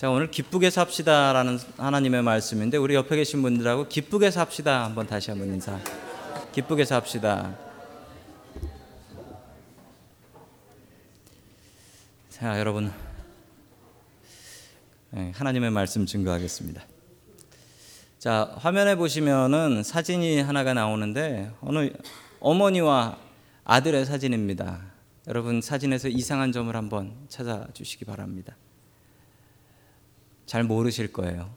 자, 오늘 기쁘게 삽시다라는 하나님의 말씀인데 우리 옆에 계신 분들하고 기쁘게 삽시다 한번 다시 한번 인사. 기쁘게 삽시다. 자, 여러분. 네, 하나님의 말씀 증거하겠습니다. 자, 화면에 보시면은 사진이 하나가 나오는데 어느 어머니와 아들의 사진입니다. 여러분 사진에서 이상한 점을 한번 찾아 주시기 바랍니다. 잘 모르실 거예요.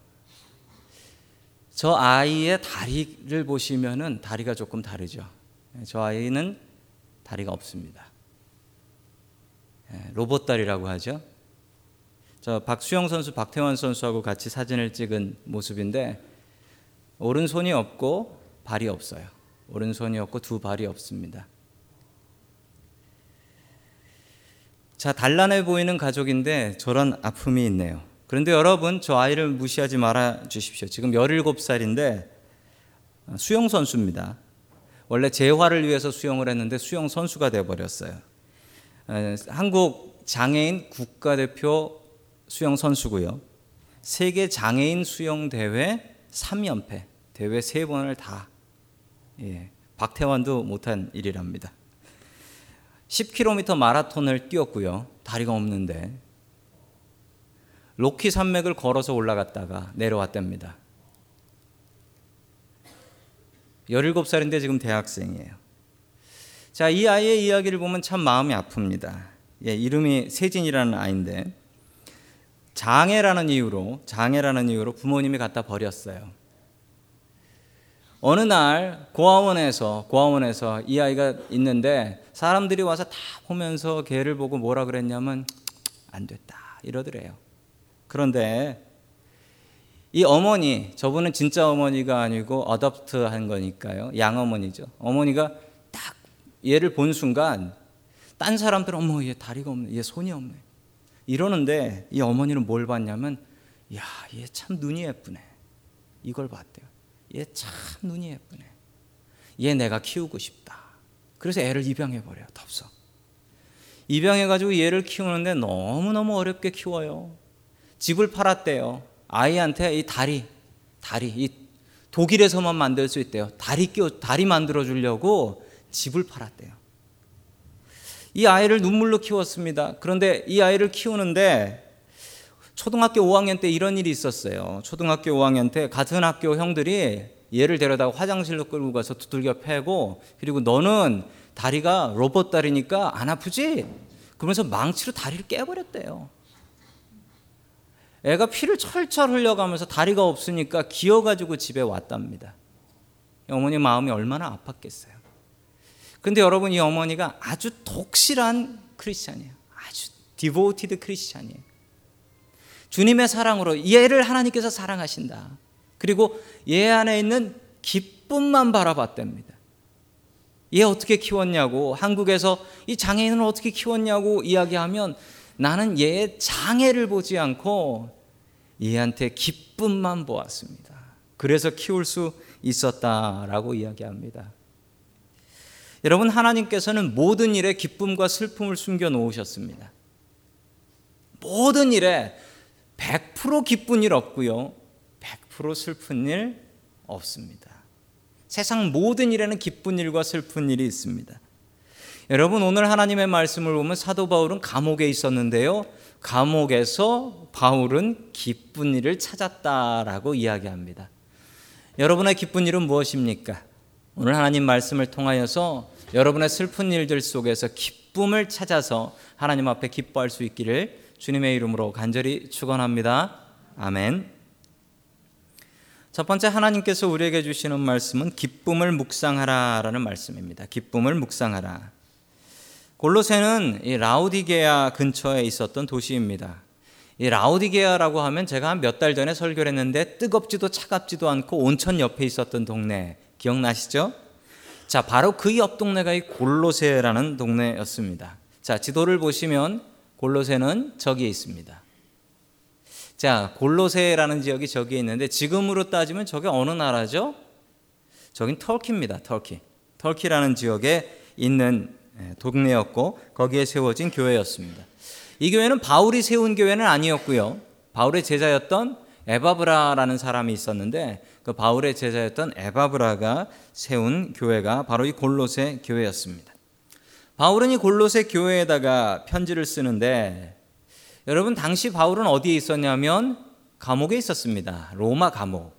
저 아이의 다리를 보시면은 다리가 조금 다르죠. 저 아이는 다리가 없습니다. 예, 로봇 다리라고 하죠. 저 박수영 선수, 박태환 선수하고 같이 사진을 찍은 모습인데 오른손이 없고 발이 없어요. 오른손이 없고 두 발이 없습니다. 자, 단란해 보이는 가족인데 저런 아픔이 있네요. 그런데 여러분, 저 아이를 무시하지 말아 주십시오. 지금 17살인데 수영 선수입니다. 원래 재활을 위해서 수영을 했는데 수영 선수가 돼 버렸어요. 한국 장애인 국가대표 수영 선수고요. 세계 장애인 수영 대회 3연패, 대회 3번을 다 예, 박태환도 못한 일이랍니다. 10km 마라톤을 뛰었고요. 다리가 없는데 로키 산맥을 걸어서 올라갔다가 내려왔답니다. 17살인데 지금 대학생이에요. 자, 이 아이의 이야기를 보면 참 마음이 아픕니다. 예, 이름이 세진이라는 아이인데 장애라는 이유로 장애라는 이유로 부모님이 갖다 버렸어요. 어느 날 고아원에서 고아원에서 이 아이가 있는데 사람들이 와서 다 보면서 걔를 보고 뭐라 그랬냐면 안 됐다 이러더래요. 그런데 이 어머니 저분은 진짜 어머니가 아니고 어답트 한 거니까요. 양어머니죠. 어머니가 딱 얘를 본 순간 딴 사람들은 어머 얘 다리가 없네. 얘 손이 없네. 이러는데 이 어머니는 뭘 봤냐면 야, 얘 참 눈이 예쁘네. 이걸 봤대요. 얘 참 눈이 예쁘네. 얘 내가 키우고 싶다. 그래서 애를 입양해 버려요. 덥석. 입양해 가지고 얘를 키우는데 너무너무 어렵게 키워요. 집을 팔았대요. 아이한테 이 다리, 다리, 이 독일에서만 만들 수 있대요. 다리 끼워, 다리 만들어 주려고 집을 팔았대요. 이 아이를 눈물로 키웠습니다. 그런데 이 아이를 키우는데 초등학교 5학년 때 이런 일이 있었어요. 초등학교 5학년 때 같은 학교 형들이 얘를 데려다가 화장실로 끌고 가서 두들겨 패고 그리고 너는 다리가 로봇 다리니까 안 아프지? 그러면서 망치로 다리를 깨버렸대요. 애가 피를 철철 흘려가면서 다리가 없으니까 기어가지고 집에 왔답니다. 어머니 마음이 얼마나 아팠겠어요. 근데 여러분 이 어머니가 아주 독실한 크리스찬이에요. 아주 devoted 크리스찬이에요. 주님의 사랑으로 얘를 하나님께서 사랑하신다. 그리고 얘 안에 있는 기쁨만 바라봤답니다. 얘 어떻게 키웠냐고 한국에서 이 장애인을 어떻게 키웠냐고 이야기하면 나는 얘의 장애를 보지 않고 얘한테 기쁨만 보았습니다. 그래서 키울 수 있었다라고 이야기합니다. 여러분 하나님께서는 모든 일에 기쁨과 슬픔을 숨겨 놓으셨습니다. 모든 일에 100% 기쁜 일 없고요. 100% 슬픈 일 없습니다. 세상 모든 일에는 기쁜 일과 슬픈 일이 있습니다. 여러분 오늘 하나님의 말씀을 보면 사도 바울은 감옥에 있었는데요. 감옥에서 바울은 기쁜 일을 찾았다라고 이야기합니다. 여러분의 기쁜 일은 무엇입니까? 오늘 하나님 말씀을 통하여서 여러분의 슬픈 일들 속에서 기쁨을 찾아서 하나님 앞에 기뻐할 수 있기를 주님의 이름으로 간절히 축원합니다. 아멘. 첫 번째 하나님께서 우리에게 주시는 말씀은 기쁨을 묵상하라라는 말씀입니다. 기쁨을 묵상하라. 골로새는 이 라우디게아 근처에 있었던 도시입니다. 이 라우디게아라고 하면 제가 한 몇 달 전에 설교를 했는데 뜨겁지도 차갑지도 않고 온천 옆에 있었던 동네 기억나시죠? 자, 바로 그 옆 동네가 이 골로새라는 동네였습니다. 자, 지도를 보시면 골로새는 저기에 있습니다. 자, 골로새라는 지역이 저기에 있는데 지금으로 따지면 저게 어느 나라죠? 저긴 터키입니다. 터키. 터키라는 지역에 있는 예, 동네였고 거기에 세워진 교회였습니다. 이 교회는 바울이 세운 교회는 아니었고요. 바울의 제자였던 에바브라라는 사람이 있었는데 그 바울의 제자였던 에바브라가 세운 교회가 바로 이 골로새 교회였습니다. 바울은 이 골로새 교회에다가 편지를 쓰는데 여러분 당시 바울은 어디에 있었냐면 감옥에 있었습니다. 로마 감옥.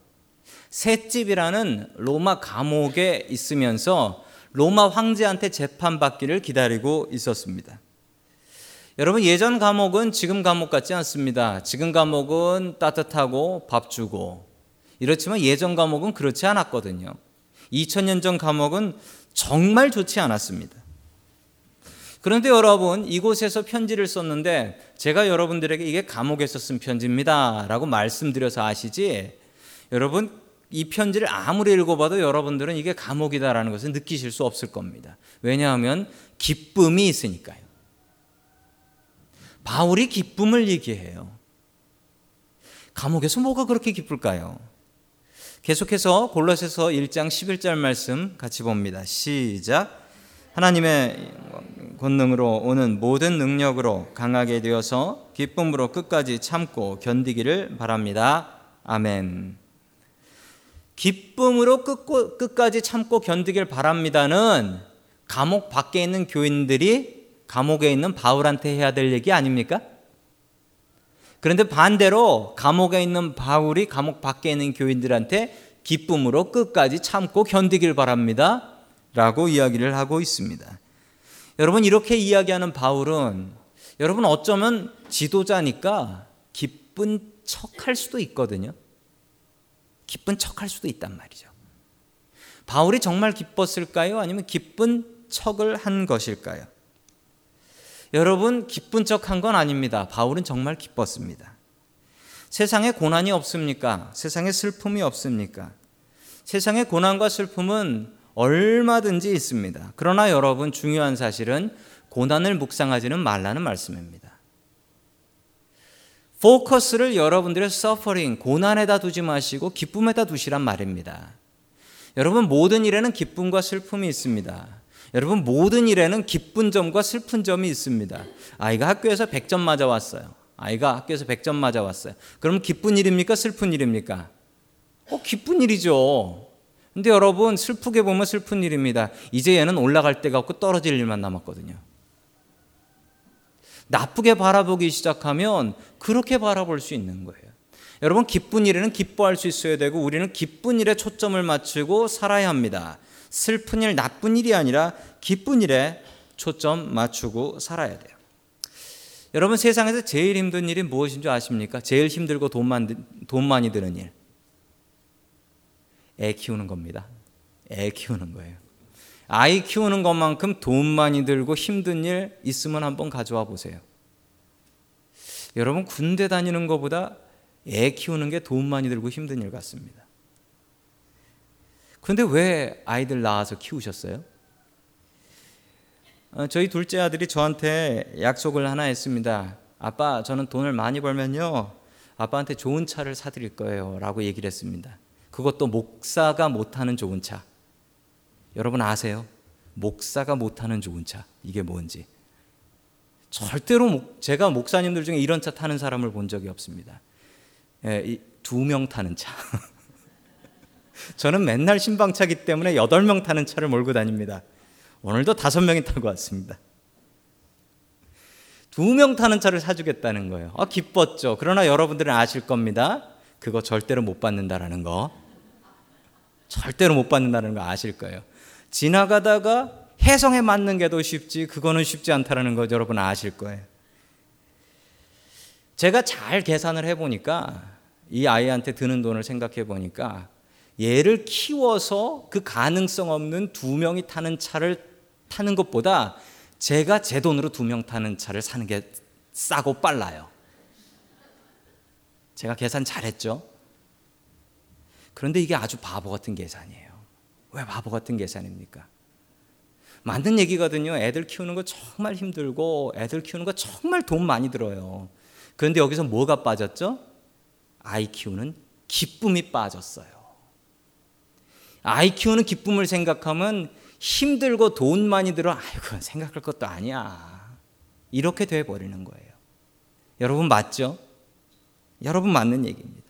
셋집이라는 로마 감옥에 있으면서 로마 황제한테 재판받기를 기다리고 있었습니다. 여러분 예전 감옥은 지금 감옥 같지 않습니다. 지금 감옥은 따뜻하고 밥 주고 이렇지만 예전 감옥은 그렇지 않았거든요. 2000년 전 감옥은 정말 좋지 않았습니다. 그런데 여러분 이곳에서 편지를 썼는데 제가 여러분들에게 이게 감옥에서 쓴 편지입니다라고 말씀드려서 아시지 여러분 이 편지를 아무리 읽어봐도 여러분들은 이게 감옥이다라는 것을 느끼실 수 없을 겁니다. 왜냐하면 기쁨이 있으니까요. 바울이 기쁨을 얘기해요. 감옥에서 뭐가 그렇게 기쁠까요? 계속해서 골로새서 1장 11절 말씀 같이 봅니다. 시작. 하나님의 권능으로 오는 모든 능력으로 강하게 되어서 기쁨으로 끝까지 참고 견디기를 바랍니다. 아멘. 기쁨으로 끝고, 끝까지 참고 견디길 바랍니다는 감옥 밖에 있는 교인들이 감옥에 있는 바울한테 해야 될 얘기 아닙니까? 그런데 반대로 감옥에 있는 바울이 감옥 밖에 있는 교인들한테 기쁨으로 끝까지 참고 견디길 바랍니다. 라고 이야기를 하고 있습니다. 여러분, 이렇게 이야기하는 바울은 여러분 어쩌면 지도자니까 기쁜 척 할 수도 있거든요. 기쁜 척할 수도 있단 말이죠. 바울이 정말 기뻤을까요? 아니면 기쁜 척을 한 것일까요? 여러분, 기쁜 척한 건 아닙니다. 바울은 정말 기뻤습니다. 세상에 고난이 없습니까? 세상에 슬픔이 없습니까? 세상에 고난과 슬픔은 얼마든지 있습니다. 그러나 여러분, 중요한 사실은 고난을 묵상하지는 말라는 말씀입니다. 포커스를 여러분들의 서퍼링, 고난에다 두지 마시고 기쁨에다 두시란 말입니다. 여러분, 모든 일에는 기쁨과 슬픔이 있습니다. 여러분, 모든 일에는 기쁜 점과 슬픈 점이 있습니다. 아이가 학교에서 100점 맞아왔어요. 아이가 학교에서 100점 맞아왔어요. 그럼 기쁜 일입니까? 슬픈 일입니까? 어, 기쁜 일이죠. 근데 여러분, 슬프게 보면 슬픈 일입니다. 이제 얘는 올라갈 데가 없고 떨어질 일만 남았거든요. 나쁘게 바라보기 시작하면 그렇게 바라볼 수 있는 거예요. 여러분 기쁜 일에는 기뻐할 수 있어야 되고 우리는 기쁜 일에 초점을 맞추고 살아야 합니다. 슬픈 일, 나쁜 일이 아니라 기쁜 일에 초점 맞추고 살아야 돼요. 여러분 세상에서 제일 힘든 일이 무엇인 줄 아십니까? 제일 힘들고 돈, 만, 돈 많이 드는 일. 애 키우는 겁니다. 애 키우는 거예요. 아이 키우는 것만큼 돈 많이 들고 힘든 일 있으면 한번 가져와 보세요. 여러분 군대 다니는 것보다 애 키우는 게 돈 많이 들고 힘든 일 같습니다. 그런데 왜 아이들 낳아서 키우셨어요? 어, 저희 둘째 아들이 저한테 약속을 하나 했습니다. 아빠, 저는 돈을 많이 벌면요. 아빠한테 좋은 차를 사드릴 거예요. 라고 얘기를 했습니다. 그것도 목사가 못하는 좋은 차. 여러분 아세요? 목사가 못하는 좋은 차 이게 뭔지 절대로 제가 목사님들 중에 이런 차 타는 사람을 본 적이 없습니다. 예, 두명 타는 차. 저는 맨날 신방차기 때문에 여덟 명 타는 차를 몰고 다닙니다. 오늘도 다섯 명이 타고 왔습니다. 두 명 타는 차를 사주겠다는 거예요. 아, 기뻤죠. 그러나 여러분들은 아실 겁니다. 그거 절대로 못 받는다라는 거. 절대로 못 받는다는 거 아실 거예요. 지나가다가 해성에 맞는 게 더 쉽지 그거는 쉽지 않다라는 거 여러분 아실 거예요. 제가 잘 계산을 해보니까 이 아이한테 드는 돈을 생각해 보니까 얘를 키워서 그 가능성 없는 두 명이 타는 차를 타는 것보다 제가 제 돈으로 두 명 타는 차를 사는 게 싸고 빨라요. 제가 계산 잘했죠. 그런데 이게 아주 바보 같은 계산이에요. 왜 바보 같은 계산입니까? 맞는 얘기거든요. 애들 키우는 거 정말 힘들고 애들 키우는 거 정말 돈 많이 들어요. 그런데 여기서 뭐가 빠졌죠? 아이 키우는 기쁨이 빠졌어요. 아이 키우는 기쁨을 생각하면 힘들고 돈 많이 들어 아이고 생각할 것도 아니야. 이렇게 돼 버리는 거예요. 여러분 맞죠? 여러분 맞는 얘기입니다.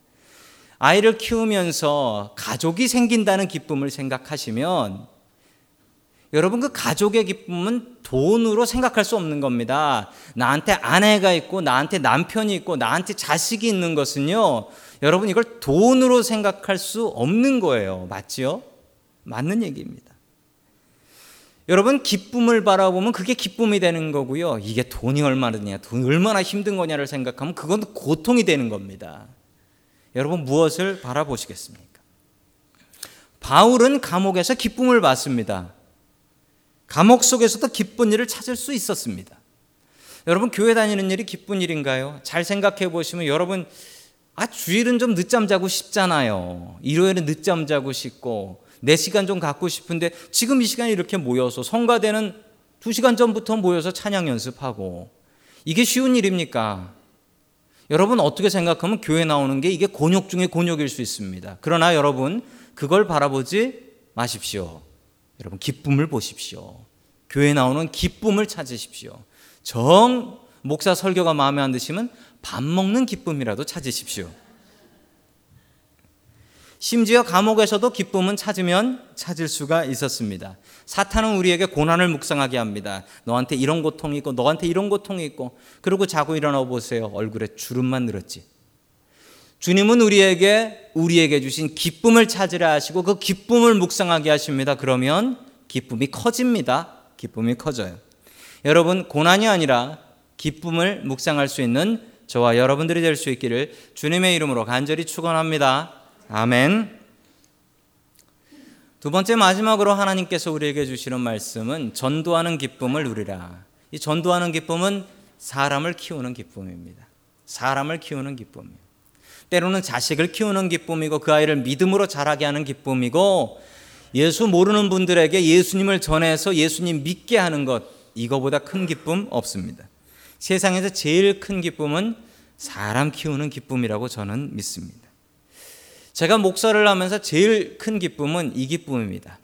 아이를 키우면서 가족이 생긴다는 기쁨을 생각하시면 여러분 그 가족의 기쁨은 돈으로 생각할 수 없는 겁니다. 나한테 아내가 있고 나한테 남편이 있고 나한테 자식이 있는 것은요. 여러분 이걸 돈으로 생각할 수 없는 거예요. 맞지요? 맞는 얘기입니다. 여러분 기쁨을 바라보면 그게 기쁨이 되는 거고요. 이게 돈이 얼마냐, 돈이 얼마나 힘든 거냐를 생각하면 그건 고통이 되는 겁니다. 여러분 무엇을 바라보시겠습니까? 바울은 감옥에서 기쁨을 받습니다. 감옥 속에서도 기쁜 일을 찾을 수 있었습니다. 여러분 교회 다니는 일이 기쁜 일인가요? 잘 생각해 보시면 여러분 아 주일은 좀 늦잠 자고 싶잖아요. 일요일은 늦잠 자고 싶고 내 시간 좀 갖고 싶은데 지금 이 시간에 이렇게 모여서 성가대는 두 시간 전부터 모여서 찬양 연습하고 이게 쉬운 일입니까? 여러분 어떻게 생각하면 교회 나오는 게 이게 곤욕 중에 곤욕일 수 있습니다. 그러나 여러분 그걸 바라보지 마십시오. 여러분 기쁨을 보십시오. 교회 나오는 기쁨을 찾으십시오. 정 목사 설교가 마음에 안 드시면 밥 먹는 기쁨이라도 찾으십시오. 심지어 감옥에서도 기쁨은 찾으면 찾을 수가 있었습니다. 사탄은 우리에게 고난을 묵상하게 합니다. 너한테 이런 고통이 있고 너한테 이런 고통이 있고 그리고 자고 일어나 보세요. 얼굴에 주름만 늘었지. 주님은 우리에게 우리에게 주신 기쁨을 찾으라 하시고 그 기쁨을 묵상하게 하십니다. 그러면 기쁨이 커집니다. 기쁨이 커져요. 여러분 고난이 아니라 기쁨을 묵상할 수 있는 저와 여러분들이 될 수 있기를 주님의 이름으로 간절히 축원합니다. 아멘. 두 번째 마지막으로 하나님께서 우리에게 주시는 말씀은 전도하는 기쁨을 누리라. 이 전도하는 기쁨은 사람을 키우는 기쁨입니다. 사람을 키우는 기쁨이에요. 때로는 자식을 키우는 기쁨이고 그 아이를 믿음으로 자라게 하는 기쁨이고 예수 모르는 분들에게 예수님을 전해서 예수님 믿게 하는 것 이거보다 큰 기쁨 없습니다. 세상에서 제일 큰 기쁨은 사람 키우는 기쁨이라고 저는 믿습니다. 제가 목사를 하면서 제일 큰 기쁨은 이 기쁨입니다.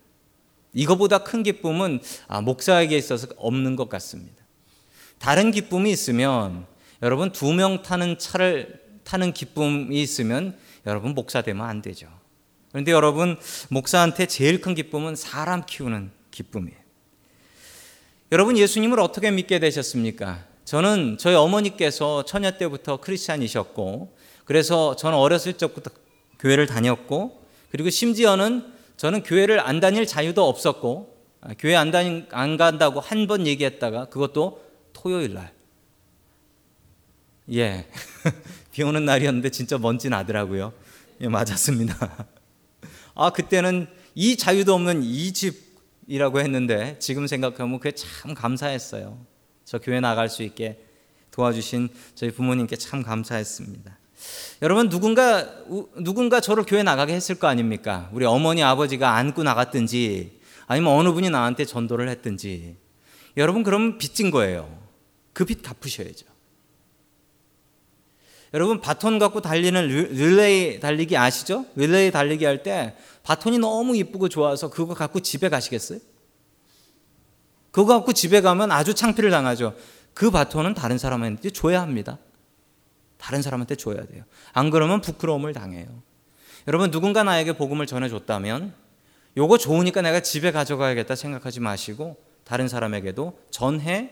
이거보다 큰 기쁨은 아, 목사에게 있어서 없는 것 같습니다. 다른 기쁨이 있으면 여러분 두 명 타는 차를 타는 기쁨이 있으면 여러분 목사 되면 안 되죠. 그런데 여러분 목사한테 제일 큰 기쁨은 사람 키우는 기쁨이에요. 여러분 예수님을 어떻게 믿게 되셨습니까? 저는 저희 어머니께서 처녀 때부터 크리스찬이셨고 그래서 저는 어렸을 적부터 교회를 다녔고 그리고 심지어는 저는 교회를 안 다닐 자유도 없었고 아, 교회 안 다닌 안 간다고 한 번 얘기했다가 그것도 토요일 날. 예. 비 오는 날이었는데 진짜 먼지 나더라고요. 예, 맞았습니다. 아, 그때는 이 자유도 없는 이 집이라고 했는데 지금 생각하면 그게 참 감사했어요. 저 교회 나갈 수 있게 도와주신 저희 부모님께 참 감사했습니다. 여러분 누군가 누군가 저를 교회 나가게 했을 거 아닙니까? 우리 어머니 아버지가 안고 나갔든지 아니면 어느 분이 나한테 전도를 했든지 여러분 그러면 빚진 거예요. 그 빚 갚으셔야죠. 여러분 바톤 갖고 달리는 릴레이 달리기 아시죠? 릴레이 달리기 할 때 바톤이 너무 이쁘고 좋아서 그거 갖고 집에 가시겠어요? 그거 갖고 집에 가면 아주 창피를 당하죠. 그 바톤은 다른 사람한테 줘야 합니다. 다른 사람한테 줘야 돼요. 안 그러면 부끄러움을 당해요. 여러분 누군가 나에게 복음을 전해줬다면 요거 좋으니까 내가 집에 가져가야겠다 생각하지 마시고 다른 사람에게도 전해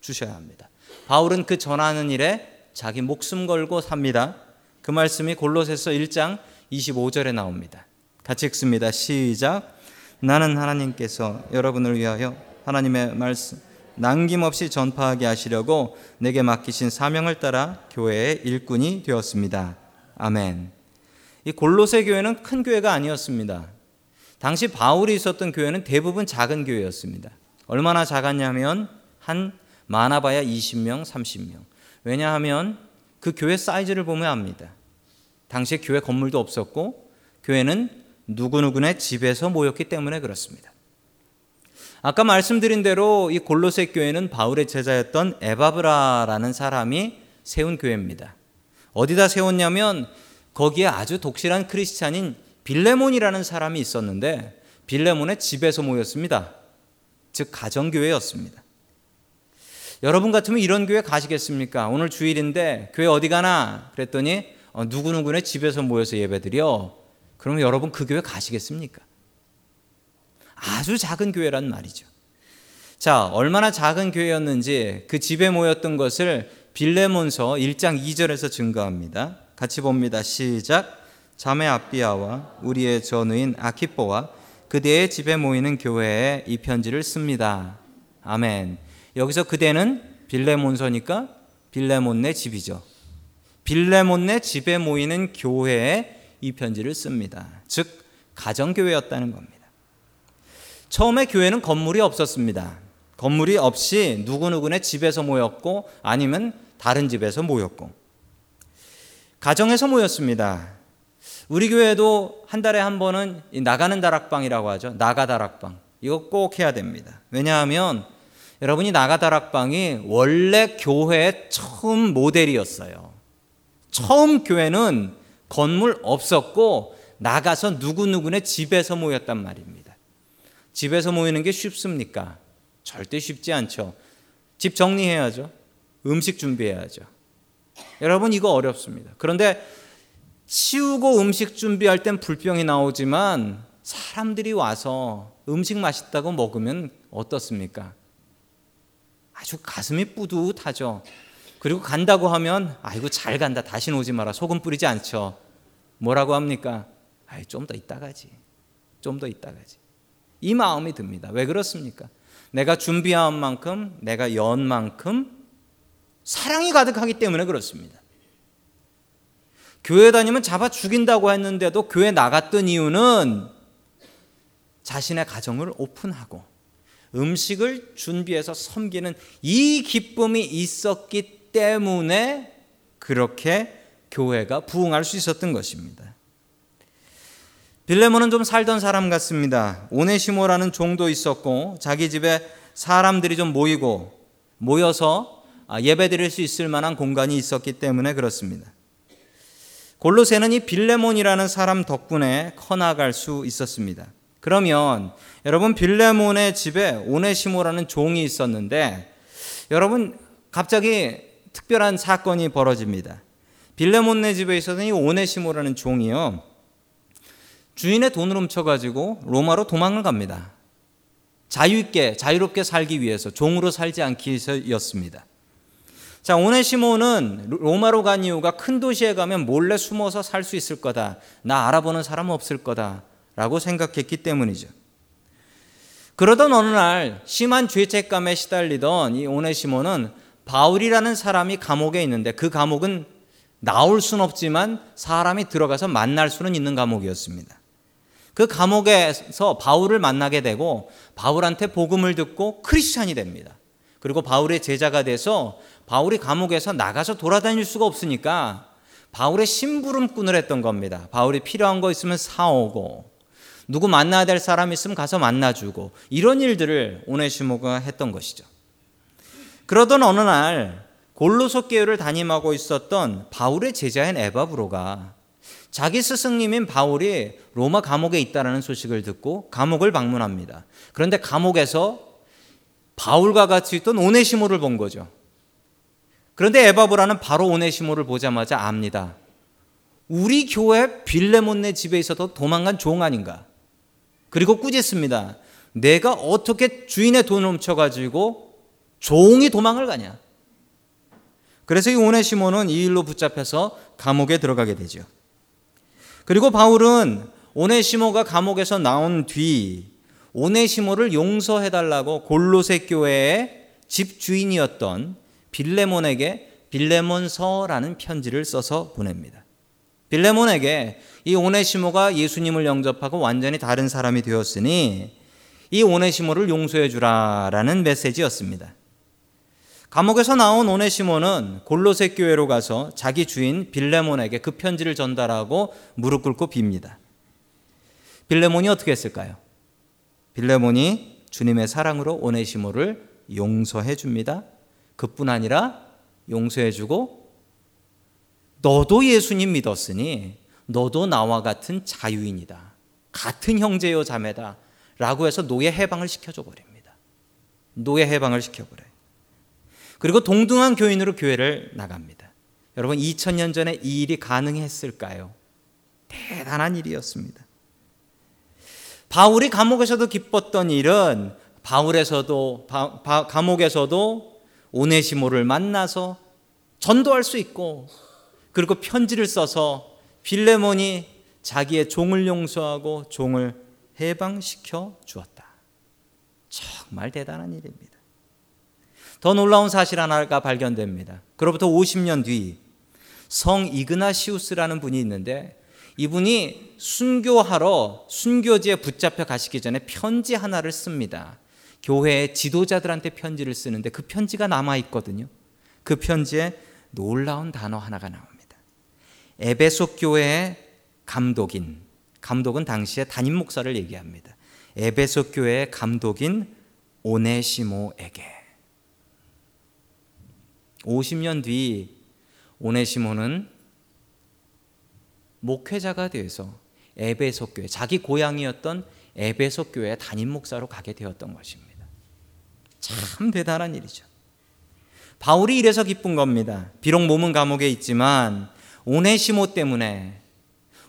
주셔야 합니다. 바울은 그 전하는 일에 자기 목숨 걸고 삽니다. 그 말씀이 골로새서 1장 25절에 나옵니다. 같이 읽습니다. 시작. 나는 하나님께서 여러분을 위하여 하나님의 말씀 남김없이 전파하게 하시려고 내게 맡기신 사명을 따라 교회의 일꾼이 되었습니다. 아멘. 이 골로새 교회는 큰 교회가 아니었습니다. 당시 바울이 있었던 교회는 대부분 작은 교회였습니다. 얼마나 작았냐면 한 많아봐야 20명, 30명. 왜냐하면 그 교회 사이즈를 보면 압니다. 당시에 교회 건물도 없었고 교회는 누구누구네 집에서 모였기 때문에 그렇습니다. 아까 말씀드린 대로 이 골로새 교회는 바울의 제자였던 에바브라라는 사람이 세운 교회입니다. 어디다 세웠냐면 거기에 아주 독실한 크리스찬인 빌레몬이라는 사람이 있었는데 빌레몬의 집에서 모였습니다. 즉 가정교회였습니다. 여러분 같으면 이런 교회 가시겠습니까? 오늘 주일인데 교회 어디 가나? 그랬더니 어, 누구누구네 집에서 모여서 예배드려. 그러면 여러분 그 교회 가시겠습니까? 아주 작은 교회란 말이죠. 자, 얼마나 작은 교회였는지 그 집에 모였던 것을 빌레몬서 1장 2절에서 증거합니다. 같이 봅니다. 시작. 자매 아비아와 우리의 전우인 아키뽀와 그대의 집에 모이는 교회에 이 편지를 씁니다. 아멘. 여기서 그대는 빌레몬서니까 빌레몬네 집이죠. 빌레몬네 집에 모이는 교회에 이 편지를 씁니다. 즉 가정교회였다는 겁니다. 처음에 교회는 건물이 없었습니다. 건물이 없이 누구누구네 집에서 모였고 아니면 다른 집에서 모였고 가정에서 모였습니다. 우리 교회도 한 달에 한 번은 나가는 다락방이라고 하죠. 나가 다락방. 이거 꼭 해야 됩니다. 왜냐하면 여러분이 나가 다락방이 원래 교회의 처음 모델이었어요. 처음 교회는 건물 없었고 나가서 누구누구네 집에서 모였단 말입니다. 집에서 모이는 게 쉽습니까? 절대 쉽지 않죠. 집 정리해야죠. 음식 준비해야죠. 여러분 이거 어렵습니다. 그런데 치우고 음식 준비할 땐 불평이 나오지만 사람들이 와서 음식 맛있다고 먹으면 어떻습니까? 아주 가슴이 뿌듯하죠. 그리고 간다고 하면 아이고 잘 간다 다시 오지 마라 소금 뿌리지 않죠. 뭐라고 합니까? 아이 좀더 이따 가지. 좀더 이따 가지. 이 마음이 듭니다. 왜 그렇습니까? 내가 준비한 만큼 내가 연 만큼 사랑이 가득하기 때문에 그렇습니다. 교회 다니면 잡아 죽인다고 했는데도 교회 나갔던 이유는 자신의 가정을 오픈하고 음식을 준비해서 섬기는 이 기쁨이 있었기 때문에 그렇게 교회가 부흥할 수 있었던 것입니다. 빌레몬은 좀 살던 사람 같습니다. 오네시모라는 종도 있었고 자기 집에 사람들이 좀 모이고 모여서 예배 드릴 수 있을 만한 공간이 있었기 때문에 그렇습니다. 골로새는 이 빌레몬이라는 사람 덕분에 커나갈 수 있었습니다. 그러면 여러분 빌레몬의 집에 오네시모라는 종이 있었는데 여러분 갑자기 특별한 사건이 벌어집니다. 빌레몬네 집에 있었던 이 오네시모라는 종이요. 주인의 돈을 훔쳐가지고 로마로 도망을 갑니다. 자유있게, 자유롭게 살기 위해서, 종으로 살지 않기 위해서였습니다. 자, 오네시모는 로마로 간 이유가 큰 도시에 가면 몰래 숨어서 살 수 있을 거다. 나 알아보는 사람 없을 거다. 라고 생각했기 때문이죠. 그러던 어느 날 심한 죄책감에 시달리던 이 오네시모는 바울이라는 사람이 감옥에 있는데 그 감옥은 나올 수는 없지만 사람이 들어가서 만날 수는 있는 감옥이었습니다. 그 감옥에서 바울을 만나게 되고 바울한테 복음을 듣고 크리스찬이 됩니다. 그리고 바울의 제자가 돼서 바울이 감옥에서 나가서 돌아다닐 수가 없으니까 바울의 심부름꾼을 했던 겁니다. 바울이 필요한 거 있으면 사오고 누구 만나야 될 사람 있으면 가서 만나주고 이런 일들을 오네시모가 했던 것이죠. 그러던 어느 날 골로소 교회를 담임하고 있었던 바울의 제자인 에바브로가 자기 스승님인 바울이 로마 감옥에 있다라는 소식을 듣고 감옥을 방문합니다. 그런데 감옥에서 바울과 같이 있던 오네시모를 본 거죠. 그런데 에바브라는 바로 오네시모를 보자마자 압니다. 우리 교회 빌레몬네 집에 있어도 도망간 종 아닌가? 그리고 꾸짖습니다. 내가 어떻게 주인의 돈을 훔쳐가지고 종이 도망을 가냐? 그래서 이 오네시모는 이 일로 붙잡혀서 감옥에 들어가게 되죠. 그리고 바울은 오네시모가 감옥에서 나온 뒤 오네시모를 용서해달라고 골로새 교회의 집 주인이었던 빌레몬에게 빌레몬서라는 편지를 써서 보냅니다. 빌레몬에게 이 오네시모가 예수님을 영접하고 완전히 다른 사람이 되었으니 이 오네시모를 용서해 주라라는 메시지였습니다. 감옥에서 나온 오네시모는 골로새 교회로 가서 자기 주인 빌레몬에게 그 편지를 전달하고 무릎 꿇고 빕니다. 빌레몬이 어떻게 했을까요? 빌레몬이 주님의 사랑으로 오네시모를 용서해 줍니다. 그뿐 아니라 용서해 주고 너도 예수님 믿었으니 너도 나와 같은 자유인이다. 같은 형제요 자매다. 라고 해서 노예 해방을 시켜줘 버립니다. 노예 해방을 시켜버려요. 그리고 동등한 교인으로 교회를 나갑니다. 여러분 2000년 전에 이 일이 가능했을까요? 대단한 일이었습니다. 바울이 감옥에서도 기뻤던 일은 바울에서도 바, 바, 감옥에서도 오네시모를 만나서 전도할 수 있고 그리고 편지를 써서 빌레몬이 자기의 종을 용서하고 종을 해방시켜 주었다. 정말 대단한 일입니다. 더 놀라운 사실 하나가 발견됩니다. 그로부터 50년 뒤 성 이그나시우스라는 분이 있는데 이분이 순교하러 순교지에 붙잡혀 가시기 전에 편지 하나를 씁니다. 교회의 지도자들한테 편지를 쓰는데 그 편지가 남아 있거든요. 그 편지에 놀라운 단어 하나가 나옵니다. 에베소 교회의 감독인 감독은 당시에 담임 목사를 얘기합니다. 에베소 교회의 감독인 오네시모에게 50년 뒤 오네시모는 목회자가 되어서 에베소 교회 자기 고향이었던 에베소 교회 담임 목사로 가게 되었던 것입니다. 참 대단한 일이죠. 바울이 이래서 기쁜 겁니다. 비록 몸은 감옥에 있지만 오네시모 때문에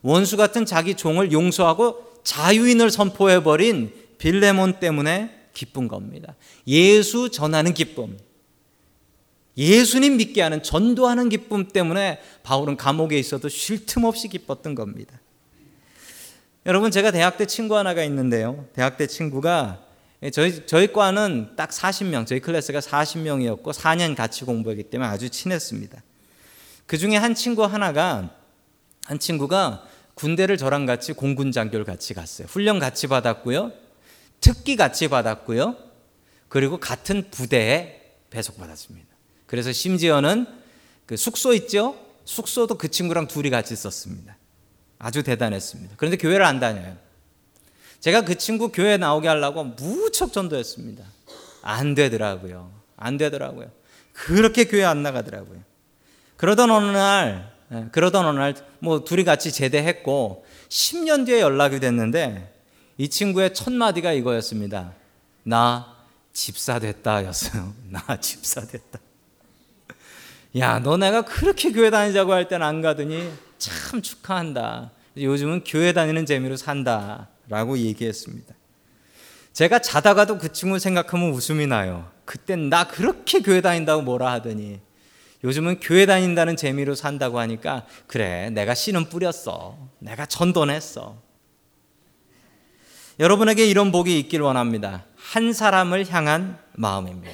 원수 같은 자기 종을 용서하고 자유인을 선포해 버린 빌레몬 때문에 기쁜 겁니다. 예수 전하는 기쁨. 예수님 믿게 하는 전도하는 기쁨 때문에 바울은 감옥에 있어도 쉴 틈 없이 기뻤던 겁니다. 여러분 제가 대학 때 친구 하나가 있는데요. 대학 때 친구가 저희 저희 과는 딱 40명, 저희 클래스가 40명이었고 4년 같이 공부했기 때문에 아주 친했습니다. 그 중에 한 친구 하나가 한 친구가 군대를 저랑 같이 공군 장교를 같이 갔어요. 훈련 같이 받았고요. 특기 같이 받았고요. 그리고 같은 부대에 배속받았습니다. 그래서 심지어는 그 숙소 있죠? 숙소도 그 친구랑 둘이 같이 썼습니다. 아주 대단했습니다. 그런데 교회를 안 다녀요. 제가 그 친구 교회 나오게 하려고 무척 전도했습니다. 안 되더라고요. 안 되더라고요. 그렇게 교회 안 나가더라고요. 그러던 어느 날, 예, 그러던 어느 날, 뭐 둘이 같이 제대했고, 10년 뒤에 연락이 됐는데, 이 친구의 첫 마디가 이거였습니다. 나 집사 됐다 였어요. 나 집사 됐다. 야, 너 내가 그렇게 교회 다니자고 할땐안 가더니 참 축하한다. 요즘은 교회 다니는 재미로 산다. 라고 얘기했습니다. 제가 자다가도 그 친구 생각하면 웃음이 나요. 그땐 나 그렇게 교회 다닌다고 뭐라 하더니 요즘은 교회 다닌다는 재미로 산다고 하니까 그래, 내가 씨는 뿌렸어. 내가 전도했어. 여러분에게 이런 복이 있길 원합니다. 한 사람을 향한 마음입니다.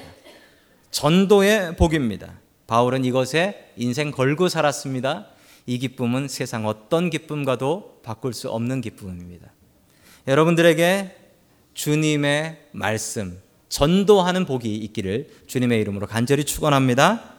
전도의 복입니다. 바울은 이것에 인생 걸고 살았습니다. 이 기쁨은 세상 어떤 기쁨과도 바꿀 수 없는 기쁨입니다. 여러분들에게 주님의 말씀, 전도하는 복이 있기를 주님의 이름으로 간절히 축원합니다.